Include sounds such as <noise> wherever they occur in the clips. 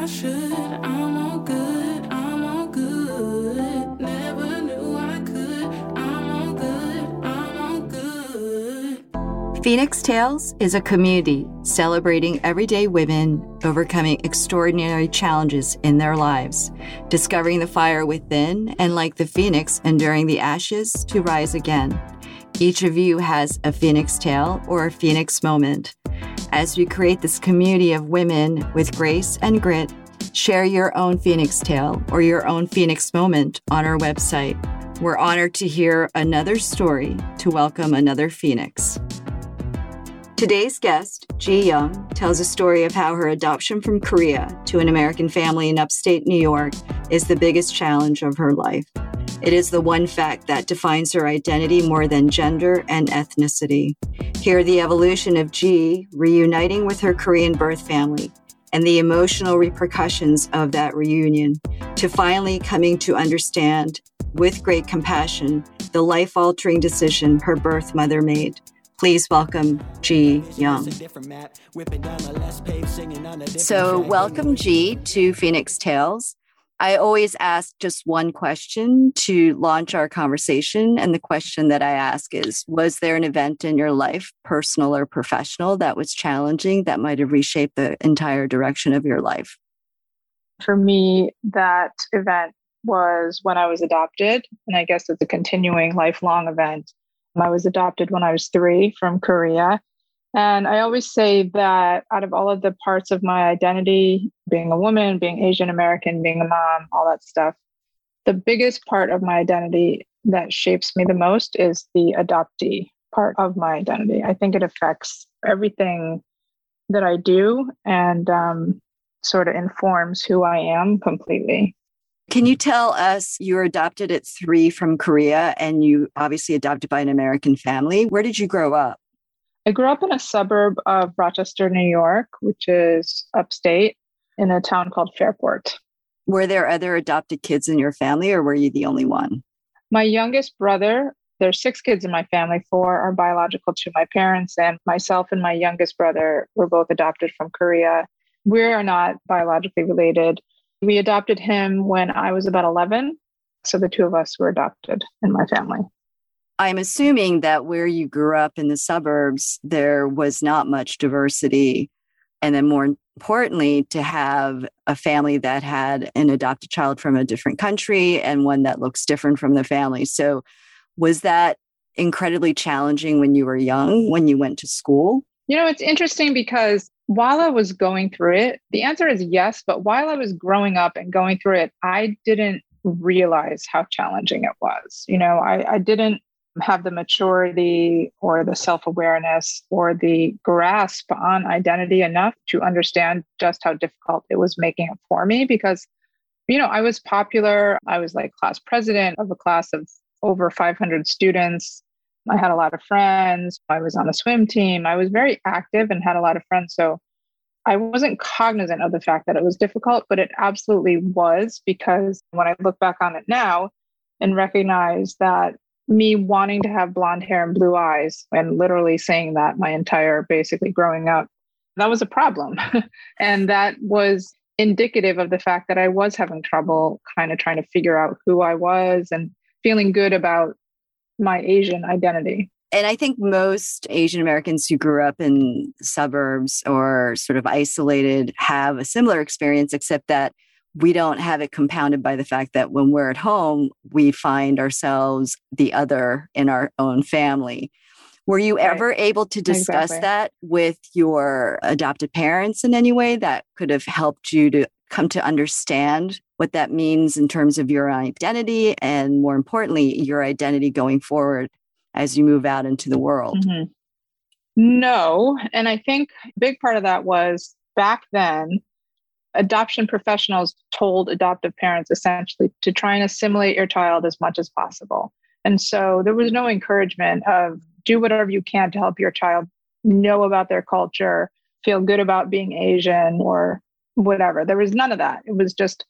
I should. I'm all good, I'm all good. Never knew I could. I'm all good, I'm all good. Phoenix Tales is a community celebrating everyday women overcoming extraordinary challenges in their lives, discovering the fire within, and like the phoenix, enduring the ashes to rise again. Each of you has a phoenix tale or a phoenix moment. As we create this community of women with grace and grit, share your own phoenix tale or your own phoenix moment on our website. We're honored to hear another story to welcome another phoenix. Today's guest, Ji Young, tells a story of how her adoption from Korea to an American family in upstate New York is the biggest challenge of her life. It is the one fact that defines her identity more than gender and ethnicity. Hear the evolution of Ji reuniting with her Korean birth family and the emotional repercussions of that reunion to finally coming to understand with great compassion the life altering decision her birth mother made. Please welcome Ji Young. So, welcome Ji to Phoenix Tales. I always ask just one question to launch our conversation. And the question that I ask is Was there an event in your life, personal or professional, that was challenging that might have reshaped the entire direction of your life? For me, that event was when I was adopted. And I guess it's a continuing lifelong event. I was adopted when I was three from Korea. And I always say that out of all of the parts of my identity, being a woman, being Asian American, being a mom, all that stuff, the biggest part of my identity that shapes me the most is the adoptee part of my identity. I think it affects everything that I do and um, sort of informs who I am completely. Can you tell us you were adopted at three from Korea and you obviously adopted by an American family? Where did you grow up? I grew up in a suburb of Rochester, New York, which is upstate in a town called Fairport. Were there other adopted kids in your family or were you the only one? My youngest brother, there's six kids in my family, four are biological to my parents, and myself and my youngest brother were both adopted from Korea. We are not biologically related. We adopted him when I was about 11. So the two of us were adopted in my family. I'm assuming that where you grew up in the suburbs, there was not much diversity. And then, more importantly, to have a family that had an adopted child from a different country and one that looks different from the family. So, was that incredibly challenging when you were young, when you went to school? You know, it's interesting because while I was going through it, the answer is yes. But while I was growing up and going through it, I didn't realize how challenging it was. You know, I, I didn't have the maturity or the self awareness or the grasp on identity enough to understand just how difficult it was making it for me because, you know, I was popular. I was like class president of a class of over 500 students. I had a lot of friends. I was on the swim team. I was very active and had a lot of friends. So I wasn't cognizant of the fact that it was difficult, but it absolutely was because when I look back on it now and recognize that me wanting to have blonde hair and blue eyes and literally saying that my entire basically growing up that was a problem <laughs> and that was indicative of the fact that i was having trouble kind of trying to figure out who i was and feeling good about my asian identity and I think most Asian Americans who grew up in suburbs or sort of isolated have a similar experience, except that we don't have it compounded by the fact that when we're at home, we find ourselves the other in our own family. Were you right. ever able to discuss exactly. that with your adopted parents in any way that could have helped you to come to understand what that means in terms of your identity and more importantly, your identity going forward as you move out into the world? Mm-hmm. No. And I think a big part of that was back then, adoption professionals told adoptive parents essentially to try and assimilate your child as much as possible. And so there was no encouragement of do whatever you can to help your child know about their culture, feel good about being Asian or whatever. There was none of that. It was just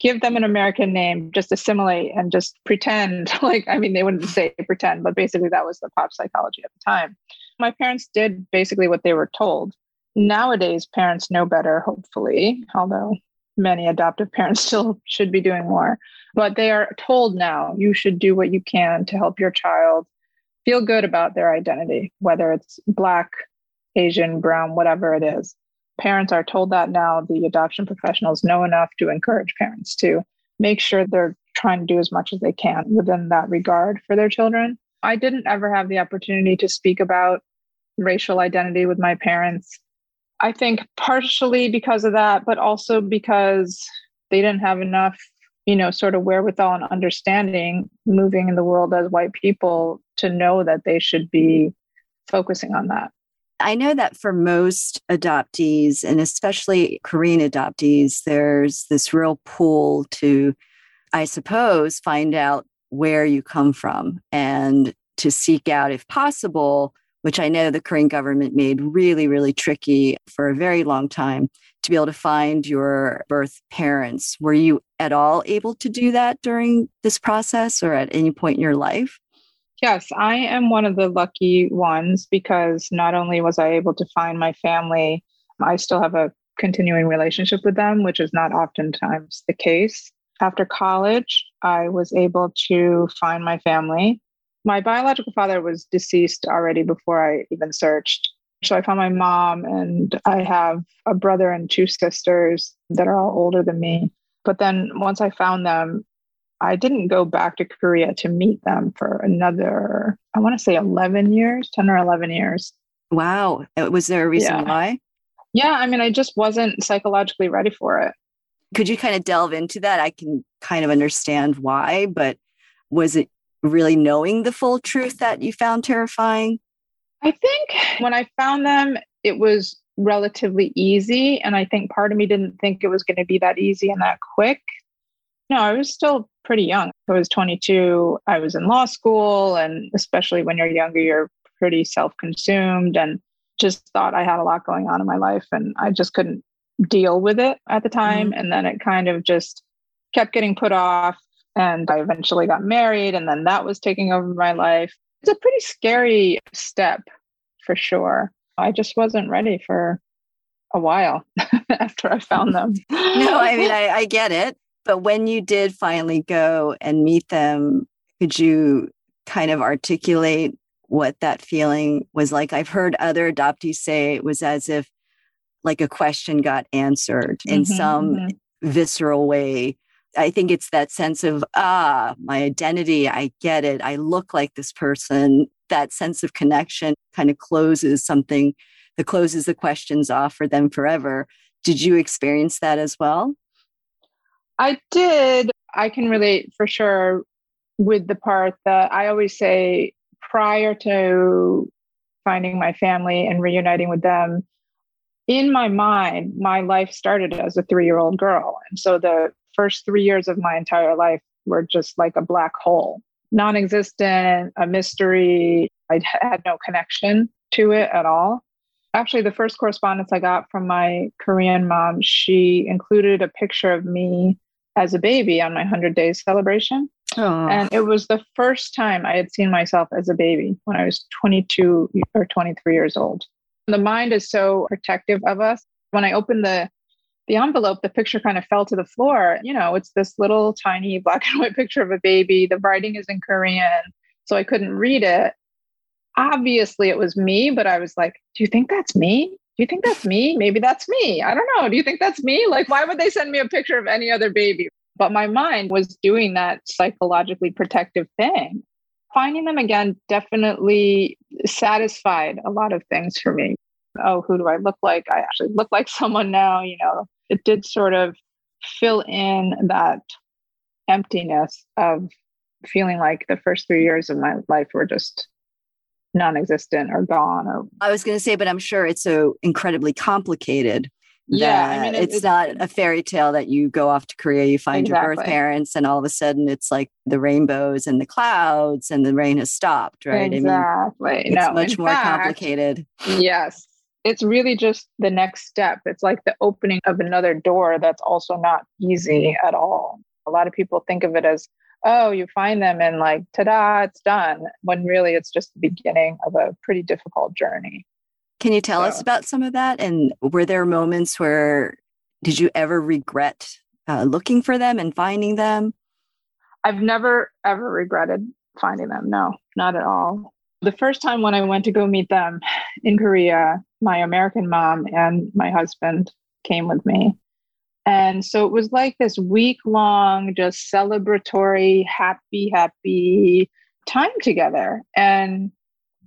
give them an American name, just assimilate and just pretend. <laughs> Like, I mean, they wouldn't say pretend, but basically that was the pop psychology at the time. My parents did basically what they were told nowadays parents know better hopefully although many adoptive <laughs> parents still should be doing more. But they are told now you should do what you can to help your child feel good about their identity, whether it's Black, Asian, Brown, whatever it is. Parents are told that now. The adoption professionals know enough to encourage parents to make sure they're trying to do as much as they can within that regard for their children. I didn't ever have the opportunity to speak about racial identity with my parents. I think partially because of that, but also because they didn't have enough, you know, sort of wherewithal and understanding moving in the world as white people to know that they should be focusing on that. I know that for most adoptees, and especially Korean adoptees, there's this real pull to, I suppose, find out where you come from and to seek out, if possible, which I know the Korean government made really, really tricky for a very long time to be able to find your birth parents. Were you at all able to do that during this process or at any point in your life? Yes, I am one of the lucky ones because not only was I able to find my family, I still have a continuing relationship with them, which is not oftentimes the case. After college, I was able to find my family. My biological father was deceased already before I even searched. So I found my mom, and I have a brother and two sisters that are all older than me. But then once I found them, I didn't go back to Korea to meet them for another, I want to say 11 years, 10 or 11 years. Wow. Uh, was there a reason Yeah. why? Yeah, I mean, I just wasn't psychologically ready for it. Could you kind of delve into that? I can kind of understand why, but was it really knowing the full truth that you found terrifying? I think when I found them, it was relatively easy. And I think part of me didn't think it was going to be that easy and that quick. No, I was still pretty young. I was 22. I was in law school. And especially when you're younger, you're pretty self consumed and just thought I had a lot going on in my life. And I just couldn't deal with it at the mm-hmm. time. And then it kind of just kept getting put off. And I eventually got married. And then that was taking over my life. It's a pretty scary step for sure. I just wasn't ready for a while <laughs> after I found them. No, I mean, <laughs> I, I get it. But when you did finally go and meet them, could you kind of articulate what that feeling was like? I've heard other adoptees say it was as if like a question got answered in Mhm, some mhm. visceral way. I think it's that sense of, ah, my identity, I get it. I look like this person. That sense of connection kind of closes something that closes the questions off for them forever. Did you experience that as well? I did. I can relate for sure with the part that I always say prior to finding my family and reuniting with them, in my mind, my life started as a three year old girl. And so the first three years of my entire life were just like a black hole, non existent, a mystery. I had no connection to it at all. Actually, the first correspondence I got from my Korean mom, she included a picture of me as a baby on my 100 days celebration. Oh, And it was the first time I had seen myself as a baby when I was 22 or 23 years old. The mind is so protective of us. When I opened the the envelope, the picture kind of fell to the floor. You know, it's this little tiny black and white <laughs> picture of a baby. The writing is in Korean, so I couldn't read it. Obviously, it was me, but I was like, "Do you think that's me? Do you think that's me? Maybe that's me. I don't know. Do you think that's me? Like, why would they send me a picture of any other baby?" But my mind was doing that psychologically protective thing. Finding them again definitely satisfied a lot of things for me. Oh, who do I look like? I actually look like someone now. You know, it did sort of fill in that emptiness of feeling like the first three years of my life were just non existent or gone or I was going to say, but I'm sure it's so incredibly complicated. Yeah, I mean, it- it's, it's- not a fairy tale that you go off to Korea, you find your birth parents, and all of a sudden it's like the rainbows and the clouds, and the rain has stopped, right? I mean, exactly. it's no, much more fact, complicated. Yes. It's really just the next step. It's like the opening of another door that's also not easy at all. A lot of people think of it as, oh, you find them and like, ta da, it's done. When really it's just the beginning of a pretty difficult journey. Can you tell us about some of that? And were there moments where did you ever regret uh, looking for them and finding them? I've never ever regretted finding them. No, not at all. The first time when I went to go meet them in Korea, my American mom and my husband came with me. And so it was like this week long, just celebratory, happy, happy time together. And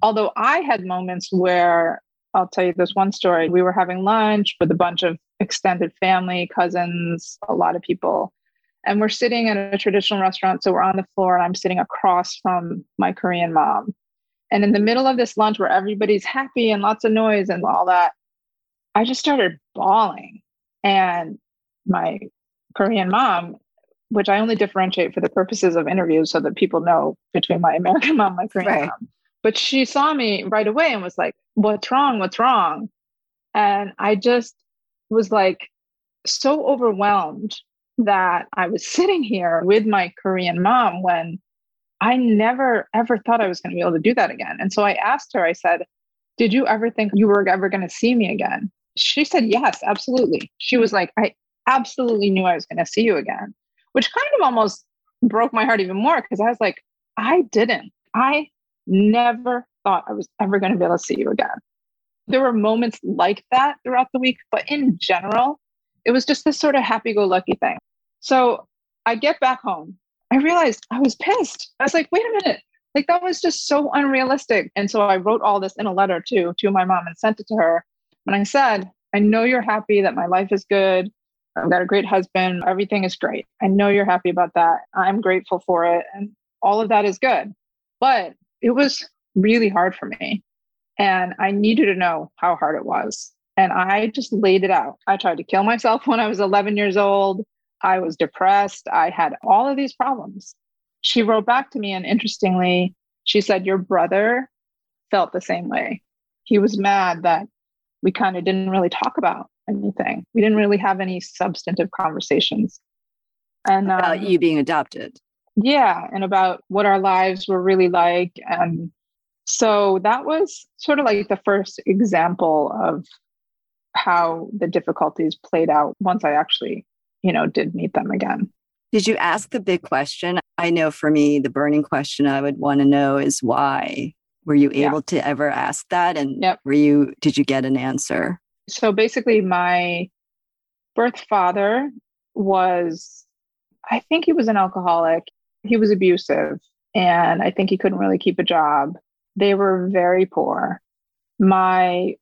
although I had moments where I'll tell you this one story, we were having lunch with a bunch of extended family, cousins, a lot of people. And we're sitting at a traditional restaurant. So we're on the floor, and I'm sitting across from my Korean mom. And in the middle of this lunch where everybody's happy and lots of noise and all that, I just started bawling. And my Korean mom, which I only differentiate for the purposes of interviews so that people know between my American <laughs> mom and my Korean right. mom. But she saw me right away and was like, What's wrong? What's wrong? And I just was like so overwhelmed that I was <laughs> sitting here with my Korean mom when I never ever thought I was going to be able to do that again. And so I asked her, I said, Did you ever think you were ever going to see me again? She said, Yes, absolutely. She was like, I absolutely knew I was going to see you again, which kind of almost broke my heart even more because I was like, I didn't. I never thought I was ever going to be able to see you again. There were moments like that throughout the week, but in general, it was just this sort of happy go lucky thing. So I get back home. I realized I was pissed. I was like, wait a minute. Like that was just so unrealistic. And so I wrote all this in a letter too to my mom and sent it to her. And I said, I know you're happy that my life is good. I've got a great husband. Everything is great. I know you're happy about that. I'm grateful for it. And all of that is good. But it was really hard for me. And I needed to know how hard it was. And I just laid it out. I tried to kill myself <laughs> when I was 11 years old. I was depressed. I had all of these problems. She wrote back to me, and interestingly, she said, Your brother felt the same way. He was mad that we kind of didn't really talk about anything. We didn't really have any substantive conversations. And about um, you being adopted. Yeah. And about what our lives were really like. And so that was sort of like the first example of how the difficulties played out once I actually, you know, did meet them again. Did you ask the big question? I know for me, the burning question I would want to know is why. Were you able yeah. to ever ask that? And yep. were you, did you get an answer? So basically, my birth father was, I think he was an alcoholic. He was abusive. And I think he couldn't really keep a job. They were very poor. My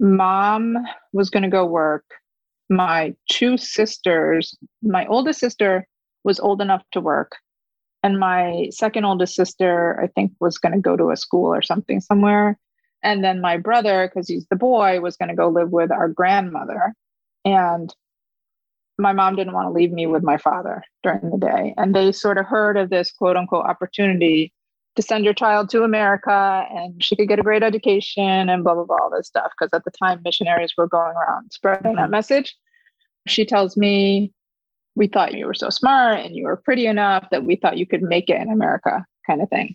mom was going to go work. My two sisters, my oldest sister was old enough to work. And my second oldest sister, I think, was going to go to a school or something somewhere. And then my brother, because he's the boy, was going to go live with our grandmother. And my mom didn't want to leave me with my father during the day. And they sort of heard of this quote unquote opportunity to send your child to America and she could get a great education and blah, blah, blah, all this stuff. Because at the time, missionaries were going around spreading that mm-hmm. message. She tells me, We thought you were so smart and you were pretty enough that we thought you could make it in America, kind of thing.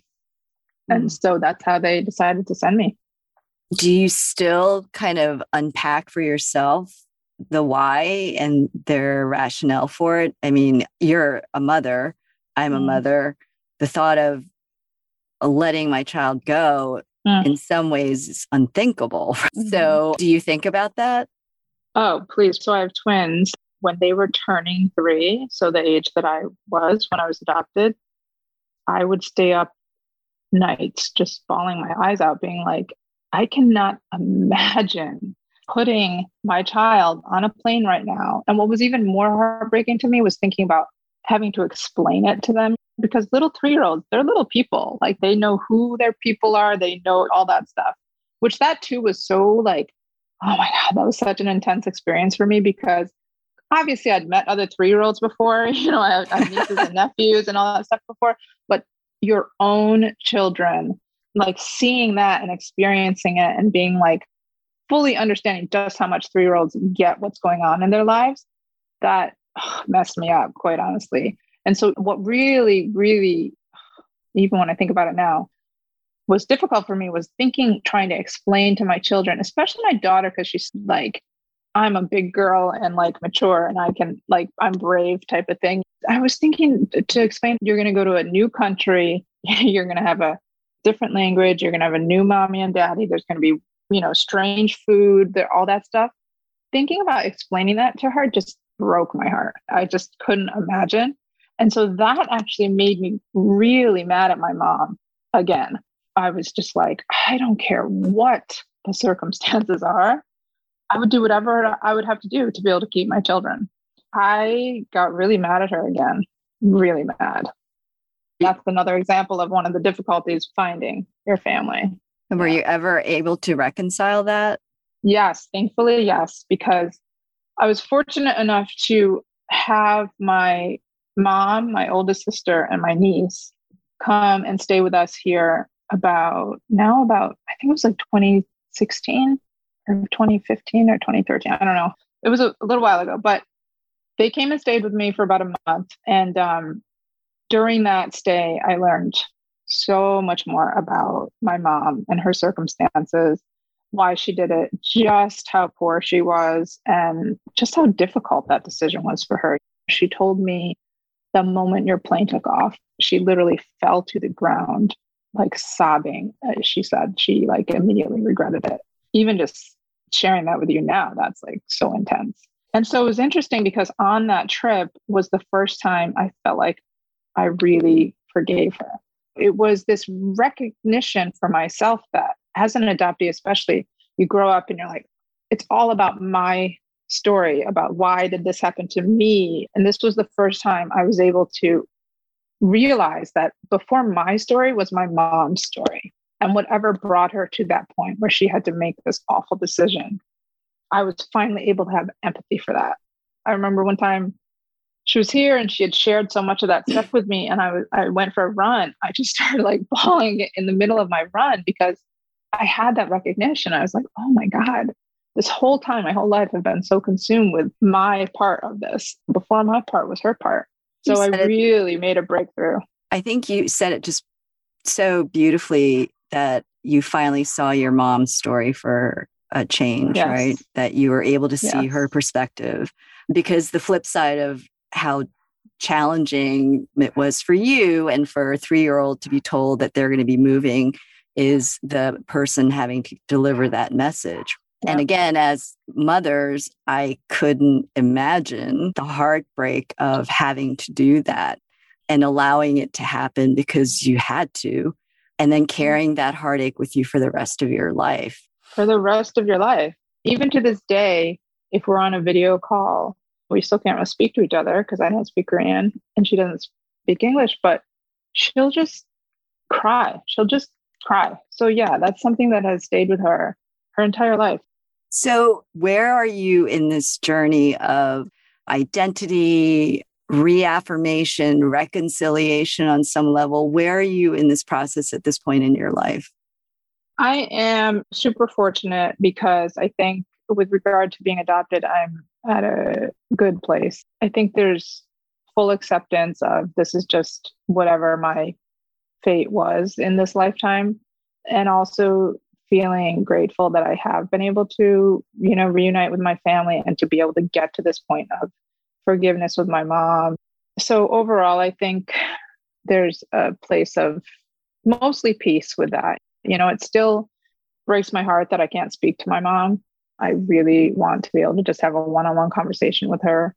And mm-hmm. so that's how they decided to send me. Do you still kind of unpack for yourself the why and their rationale for it? I mean, you're a mother, I'm a mm. mother. The thought of letting my child go mm. in some ways is unthinkable. <laughs> Mm-hmm. So, do you think about that? Oh, please. So, I have twins. When they were turning three, so the age that I was when I was adopted, I would stay up nights just bawling my eyes out, being like, I cannot imagine putting my child on a plane right now. And what was even more heartbreaking to me was thinking about having to explain it to them because little three year olds, they're little people. Like they know who their people are, they know all that stuff, which that too was so like, oh my God, that was such an intense experience for me because obviously I'd met other three year olds before, <laughs> you know, I had nieces and nephews and all that stuff before, but your own children, like seeing that and experiencing it and being like, fully understanding just how much three year olds get what's going on in their lives, that ugh, messed me up, quite honestly. And so, what really, really, even when I think about it now, was difficult for me was thinking, trying to explain to my children, especially my daughter, because she's like I'm a big girl and like mature and I can like I'm brave type of thing. I was thinking to explain you're going to go to a new country, <laughs> you're going to have a different language, you're going to have a new mommy and daddy, there's going to be, you know, strange food, all that stuff. Thinking about explaining that to her just broke my heart. I just couldn't imagine. And so that actually made me really mad at my mom again. I was just like, I don't care what the circumstances are. I would do whatever I would have to do to be able to keep my children. I got really mad at her again, really mad. That's another example of one of the difficulties finding your family. And were you ever able to reconcile that? Yes, thankfully, yes, because I was fortunate enough to have my mom, my oldest sister, and my niece come and stay with us here about now about I think it was like 2016 or 2015 or 2013. I don't know. It was a, a little while ago, but they came and stayed with me for about a month. And um, during that stay, I learned so much more about my mom and her circumstances, why she did it, just how poor she was, and just how difficult that decision was for her. She told me the moment your plane took off, she literally fell to the ground, like sobbing. She said she like immediately regretted it even just sharing that with you now, that's like so intense. And so it was interesting because on that trip was the first time I felt like I really forgave her. It was this recognition for myself that as an adoptee, especially, you grow up and you're like, it's all about my story, about why did this happen to me? And this was the first time I was able to realize that before my story was my mom's story and whatever brought her to that point where she had to make this awful decision i was finally able to have empathy for that i remember one time she was here and she had shared so much of that stuff with me and i was i went for a run i just <laughs> started like bawling in the middle of my run because i had that recognition i was like oh my god this whole time my whole life i've been so consumed with my part of this before my part was her part so i really it, made a breakthrough i think you said it just so beautifully that you finally saw your mom's story for a change, yes. right? That you were able to see yes. her perspective. Because the flip side of how challenging it was for you and for a three year old to be told that they're going to be moving is the person having to deliver that message. And again, as mothers, I couldn't imagine the heartbreak of having to do that and allowing it to happen because you had to and then mm-hmm. carrying that heartache with you for the rest of your life. For the rest of your life. Even to this day, if we're on a video call, we still can't really speak to each other because I don't speak Korean and she doesn't speak English, but she'll just cry. She'll just cry. So, yeah, that's something that has stayed with her her entire life. So, where are you in this journey of identity, reaffirmation, reconciliation on some level. Where are you in this process at this point in your life? I am super fortunate because I think, with regard to being adopted, I'm at a good place. I think there's full acceptance of this is just whatever my fate was in this lifetime. And also feeling grateful that I have been able to, you know, reunite with my family and to be able to get to this point of forgiveness with my mom. So overall, I think there's a place of mostly peace with that. You know, it still breaks my heart that I can't speak to my mom. I really want to be able to just have a one on one conversation with her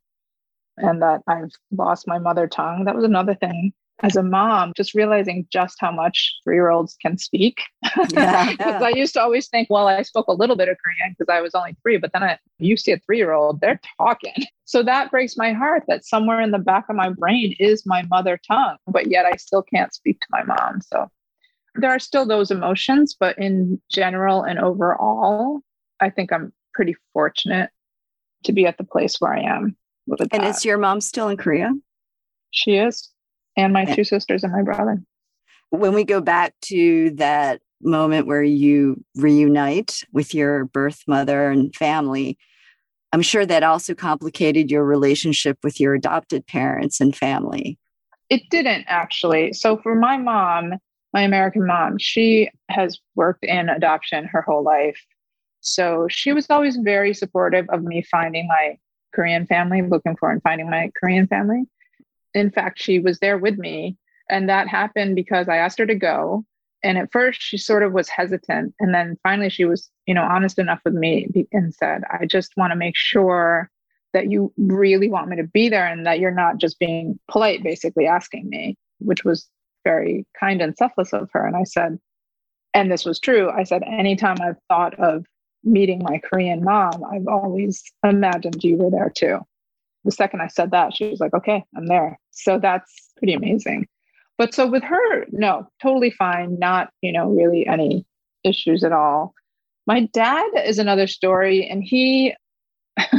and that I've lost my mother tongue. That was another thing as a mom, just realizing just how much three year olds can speak. Because yeah, <laughs> yeah. I used to always think, well, I spoke a little bit of Korean because I was only three, but then I, you see a three year old, they're talking. <laughs> So that breaks my heart that somewhere in the back of my brain is my mother tongue, but yet I still can't speak to my mom. So there are still those emotions, but in general and overall, I think I'm pretty fortunate to be at the place where I am. and is your mom still in Korea? She is and my two sisters and my brother. When we go back to that moment where you reunite with your birth mother and family, I'm sure that also complicated your relationship with your adopted parents and family. It didn't actually. So, for my mom, my American mom, she has worked in adoption her whole life. So she was always very supportive of me finding my Korean family, looking for and finding my Korean family. In fact, she was there with me. And that happened because I asked her to go. And at first, she sort of was hesitant. And then finally, she was, you know, honest enough with me and said, I just want to make sure that you really want me to be there and that you're not just being polite, basically asking me, which was very kind and selfless of her. And I said, and this was true. I said, anytime I've thought of meeting my Korean mom, I've always imagined you were there too. The second I said that, she was like, okay, I'm there. So that's pretty amazing. But so with her, no, totally fine. Not, you know, really any issues at all. My dad is another story, and he <laughs>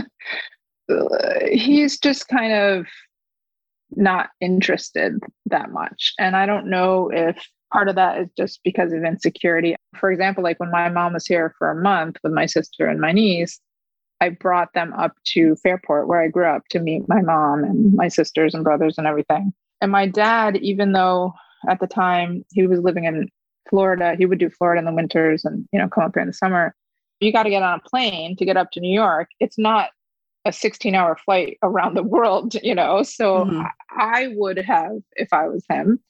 he's just kind of not interested that much. And I don't know if part of that is just because of insecurity. For example, like when my mom was here for a month with my sister and my niece, I brought them up to Fairport, where I grew up, to meet my mom and my sisters and brothers and everything. And my dad, even though at the time he was living in Florida, he would do Florida in the winters and you know come up here in the summer. You got to get on a plane to get up to New York. It's not a 16 hour flight around the world, <laughs> you know. So mm-hmm. I would have, if I was him,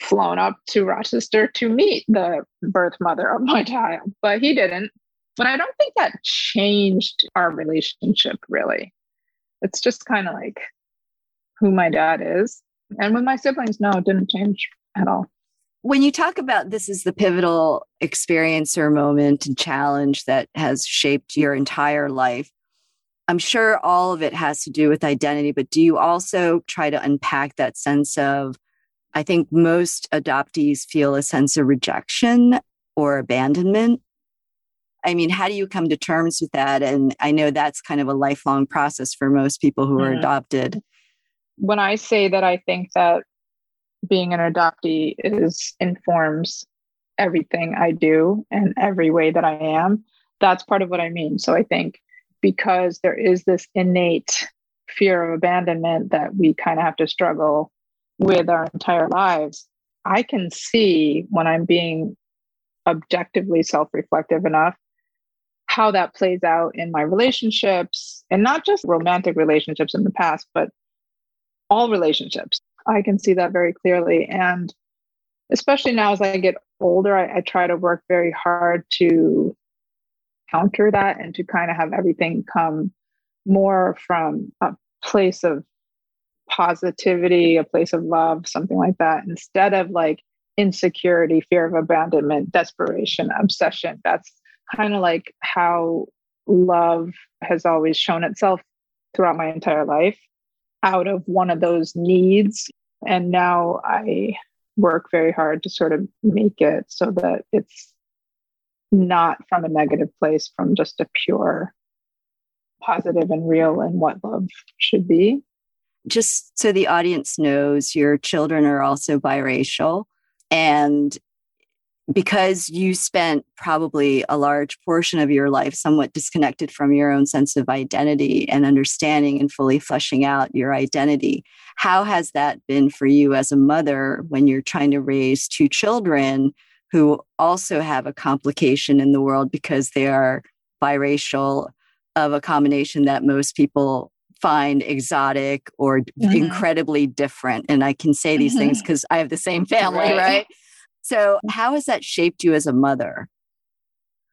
flown up to Rochester to meet the birth mother of my child, but he didn't. But I don't think that changed our relationship really. It's just kind of like who my dad is. And with my siblings, no, it didn't change at all. When you talk about this is the pivotal experience or moment and challenge that has shaped your entire life, I'm sure all of it has to do with identity, but do you also try to unpack that sense of? I think most adoptees feel a sense of rejection or abandonment. I mean, how do you come to terms with that? And I know that's kind of a lifelong process for most people who are mm-hmm. adopted. When I say that I think that being an adoptee is informs everything I do and every way that I am, that's part of what I mean. So I think because there is this innate fear of abandonment that we kind of have to struggle with our entire lives, I can see when I'm being objectively self reflective enough how that plays out in my relationships and not just romantic relationships in the past, but all relationships. I can see that very clearly. And especially now as I get older, I, I try to work very hard to counter that and to kind of have everything come more from a place of positivity, a place of love, something like that, instead of like insecurity, fear of abandonment, desperation, obsession. That's kind of like how love has always shown itself throughout my entire life out of one of those needs. And now I work very hard to sort of make it so that it's not from a negative place, from just a pure positive and real and what love should be. Just so the audience knows, your children are also biracial. And because you spent probably a large portion of your life somewhat disconnected from your own sense of identity and understanding and fully fleshing out your identity, how has that been for you as a mother when you're trying to raise two children who also have a complication in the world because they are biracial of a combination that most people find exotic or mm-hmm. incredibly different. And I can say these mm-hmm. things because I have the same family, right. right? So, how has that shaped you as a mother?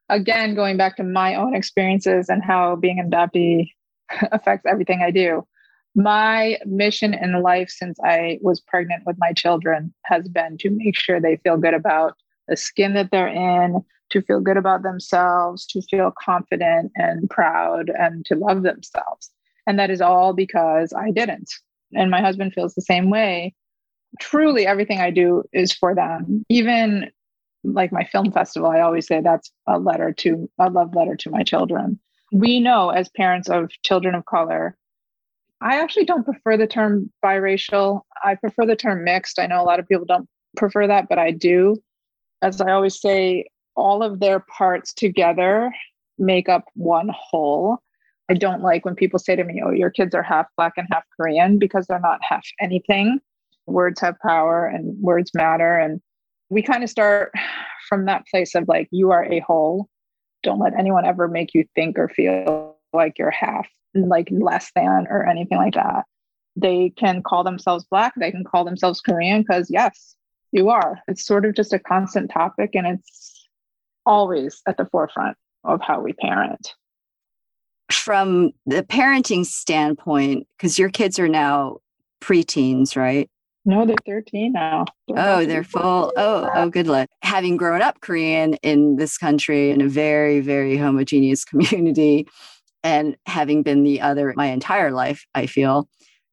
Again, going back to my own experiences and how being an adoptee <laughs> affects everything I do. My mission in life since I was pregnant with my children has been to make sure they feel good about the skin that they're in, to feel good about themselves, to feel confident and proud, and to love themselves. And that is all because I didn't. And my husband feels the same way. Truly, everything I do is for them. Even like my film festival, I always say that's a letter to a love letter to my children. We know as parents of children of color, I actually don't prefer the term biracial. I prefer the term mixed. I know a lot of people don't prefer that, but I do as I always say, all of their parts together make up one whole. I don't like when people say to me, oh, your kids are half black and half Korean because they're not half anything. Words have power and words matter. And we kind of start from that place of like, you are a whole. don't let anyone ever make you think or feel like you're half, like less than, or anything like that. They can call themselves Black, they can call themselves Korean, because yes, you are. It's sort of just a constant topic and it's always at the forefront of how we parent. From the parenting standpoint, because your kids are now preteens, right? No, they're 13 now. They're oh, they're full. Oh, oh, good luck. Having grown up Korean in this country in a very, very homogeneous <laughs> community and having been the other my entire life, I feel,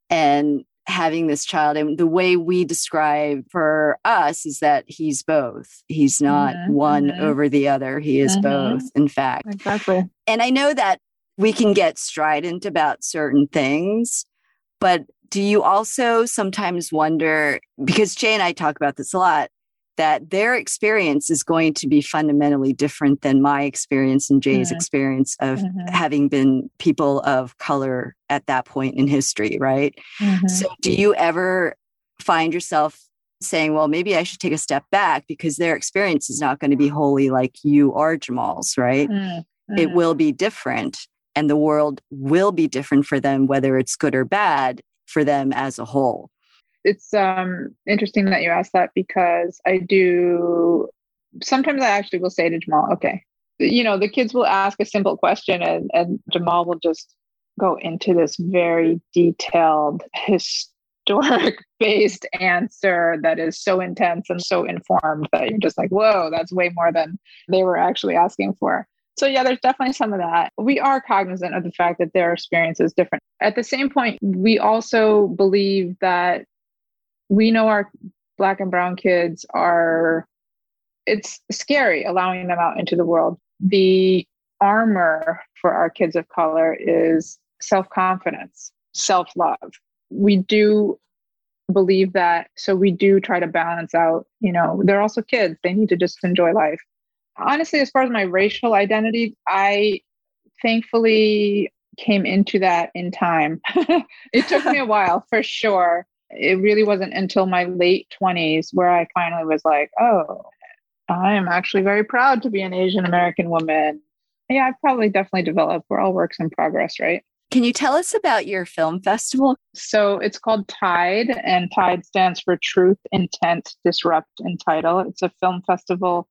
and having this child and the way we describe for us is that he's both he's not mm-hmm. one mm-hmm. over the other he is mm-hmm. both in fact exactly and i know that we can get strident about certain things but do you also sometimes wonder because jay and i talk about this a lot that their experience is going to be fundamentally different than my experience and Jay's mm-hmm. experience of mm-hmm. having been people of color at that point in history, right? Mm-hmm. So, do you ever find yourself saying, well, maybe I should take a step back because their experience is not going to be wholly like you or Jamal's, right? Mm-hmm. It will be different and the world will be different for them, whether it's good or bad for them as a whole it's um interesting that you asked that because I do sometimes I actually will say to Jamal, okay, you know, the kids will ask a simple question and, and Jamal will just go into this very detailed historic <laughs> based answer that is so intense and so informed that you're just like, whoa, that's way more than they were actually asking for. So yeah, there's definitely some of that. We are cognizant of the fact that their experience is different. At the same point, we also believe that we know our black and brown kids are it's scary allowing them out into the world the armor for our kids of color is self-confidence self-love we do believe that so we do try to balance out you know they're also kids they need to just enjoy life honestly as far as my racial identity i thankfully came into that in time <laughs> it took me a while for sure it really wasn't until my late 20s where I finally was like, oh, I am actually very proud to be an Asian American woman. Yeah, I've probably definitely developed. We're all works in progress, right? Can you tell us about your film festival? So it's called TIDE, and TIDE stands for Truth, Intent, Disrupt, and Title. It's a film festival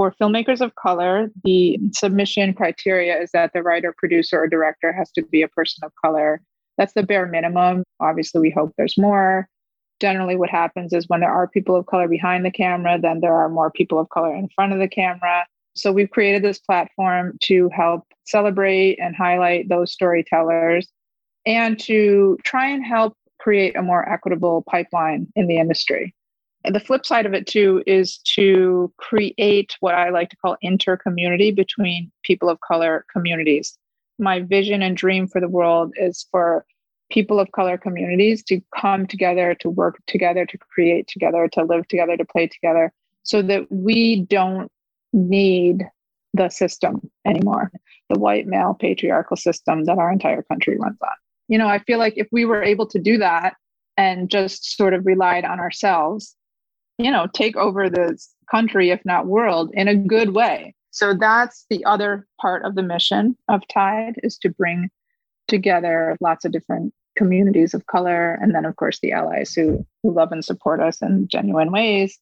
for filmmakers of color. The submission criteria is that the writer, producer, or director has to be a person of color that's the bare minimum. Obviously, we hope there's more. Generally, what happens is when there are people of color behind the camera, then there are more people of color in front of the camera. So we've created this platform to help celebrate and highlight those storytellers and to try and help create a more equitable pipeline in the industry. And the flip side of it, too, is to create what I like to call inter-community between people of color communities my vision and dream for the world is for people of color communities to come together, to work together, to create together, to live together, to play together, so that we don't need the system anymore, the white male patriarchal system that our entire country runs on. You know, I feel like if we were able to do that and just sort of relied on ourselves, you know, take over this country, if not world, in a good way, so that's the other part of the mission of Tide is to bring together lots of different communities of color and then of course the allies who, who love and support us in genuine ways.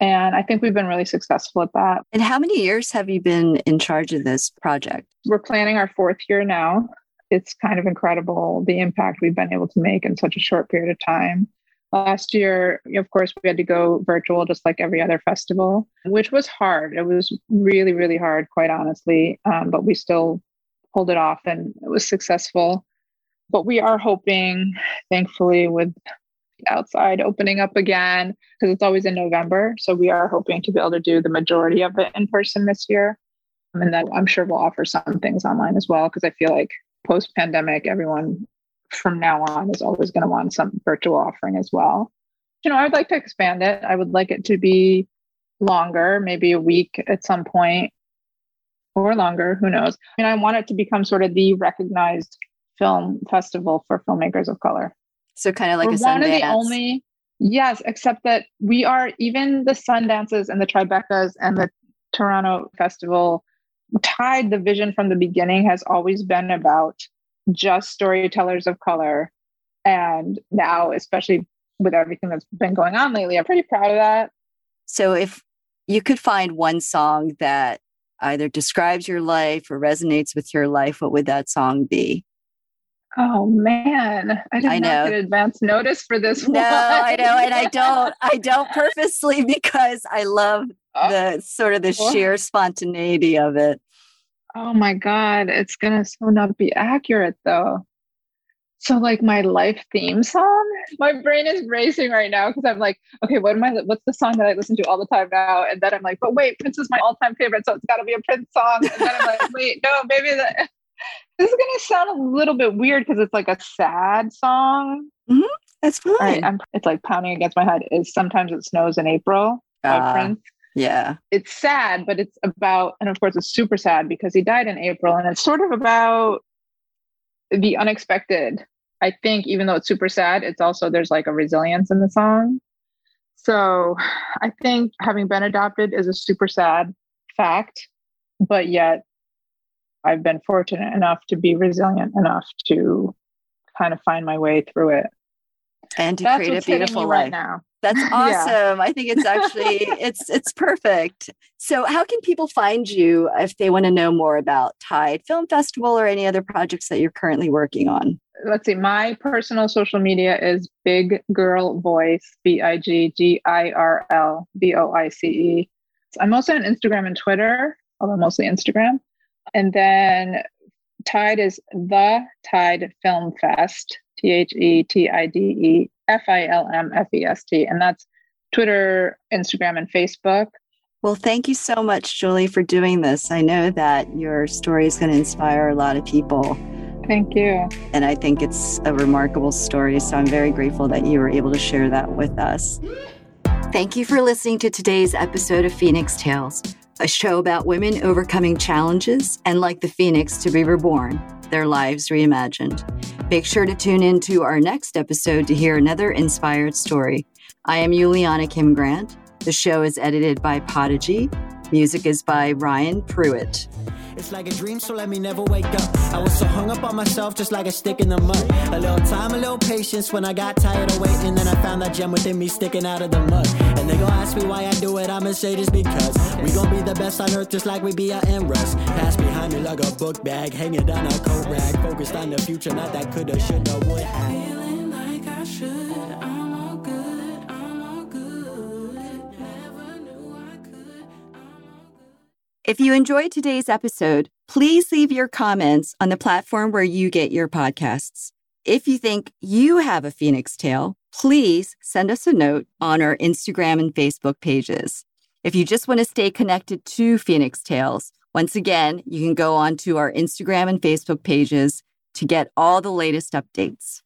And I think we've been really successful at that. And how many years have you been in charge of this project? We're planning our fourth year now. It's kind of incredible the impact we've been able to make in such a short period of time. Last year, of course, we had to go virtual just like every other festival, which was hard. It was really, really hard, quite honestly. Um, but we still pulled it off and it was successful. But we are hoping, thankfully, with outside opening up again, because it's always in November. So we are hoping to be able to do the majority of it in person this year. And then I'm sure we'll offer some things online as well, because I feel like post pandemic, everyone from now on is always going to want some virtual offering as well. You know, I'd like to expand it. I would like it to be longer, maybe a week at some point or longer, who knows. I mean, I want it to become sort of the recognized film festival for filmmakers of color. So kind of like We're a one of the only Yes, except that we are even the Sundances and the Tribecas and the Toronto Festival Tide the vision from the beginning has always been about just storytellers of color. And now, especially with everything that's been going on lately, I'm pretty proud of that. So, if you could find one song that either describes your life or resonates with your life, what would that song be? Oh man, I did I not know. get advance notice for this. No, one. I know, and I don't. I don't purposely because I love <laughs> Oh, the sort of the sheer spontaneity of it. Oh my god, it's gonna so not be accurate though. So like my life theme song, my brain is racing right now because I'm like, okay, what am I? What's the song that I listen to all the time now? And then I'm like, but wait, Prince is my all-time favorite, so it's got to be a Prince song. And then I'm like, <laughs> wait, no, maybe that. <laughs> This is gonna sound a little bit weird because it's like a sad song. That's All right, fine. I'm, it's like pounding against my head. Is sometimes it snows in April Ah, Prince. Yeah. It's sad, but it's about, and of course, it's super sad because he died in April, and it's sort of about the unexpected. I think, even though it's super sad, it's also there's like a resilience in the song. So I think having been adopted is a super sad fact, but yet I've been fortunate enough to be resilient enough to kind of find my way through it. And to That's create a beautiful life. right now. That's <laughs> Yeah. awesome. I think it's actually <laughs> it's it's perfect. So how can people find you if they want to know more about Tide Film Festival or any other projects that you're currently working on? let's see my personal social media is big girl voice b-i-g-g-i-r-l v-o-i-c-e i'm also on instagram and twitter although mostly instagram and then tide is the tide film fest E t-h-e-t-i-d-e-f-i-l-m-f-e-s-t and that's twitter instagram and facebook Well, thank you so much, Julie, for doing this. I know that your story is going to inspire a lot of people. thank you And I think it's a remarkable story. So I'm very grateful that you were able to share that with us. Thank you for listening to today's episode of Phoenix Tales, a show about women overcoming challenges and, like the phoenix, to be reborn, their lives reimagined. Make sure to tune in to our next episode to hear another inspired story. I am Juliana Kim Grant. The show is edited by Podigy. Music is by Ryan Pruitt. It's like a dream, so let me never wake up. I was so hung up on myself, just like a stick in the mud. A little time, a little patience when I got tired of waiting. Then I found that gem within me sticking out of the mud. And they gon' ask me why I do it, I'ma say this because we gon' be the best on earth, just like we be at rest. Pass behind me like a book bag, hanging down a coat rag. Focused on the future, not that coulda, shoulda, would have. If you enjoyed today's episode, please leave your comments on the platform where you get your podcasts. If you think you have a Phoenix Tale, please send us a note on our Instagram and Facebook pages. If you just want to stay connected to Phoenix Tales, once again, you can go on to our Instagram and Facebook pages to get all the latest updates.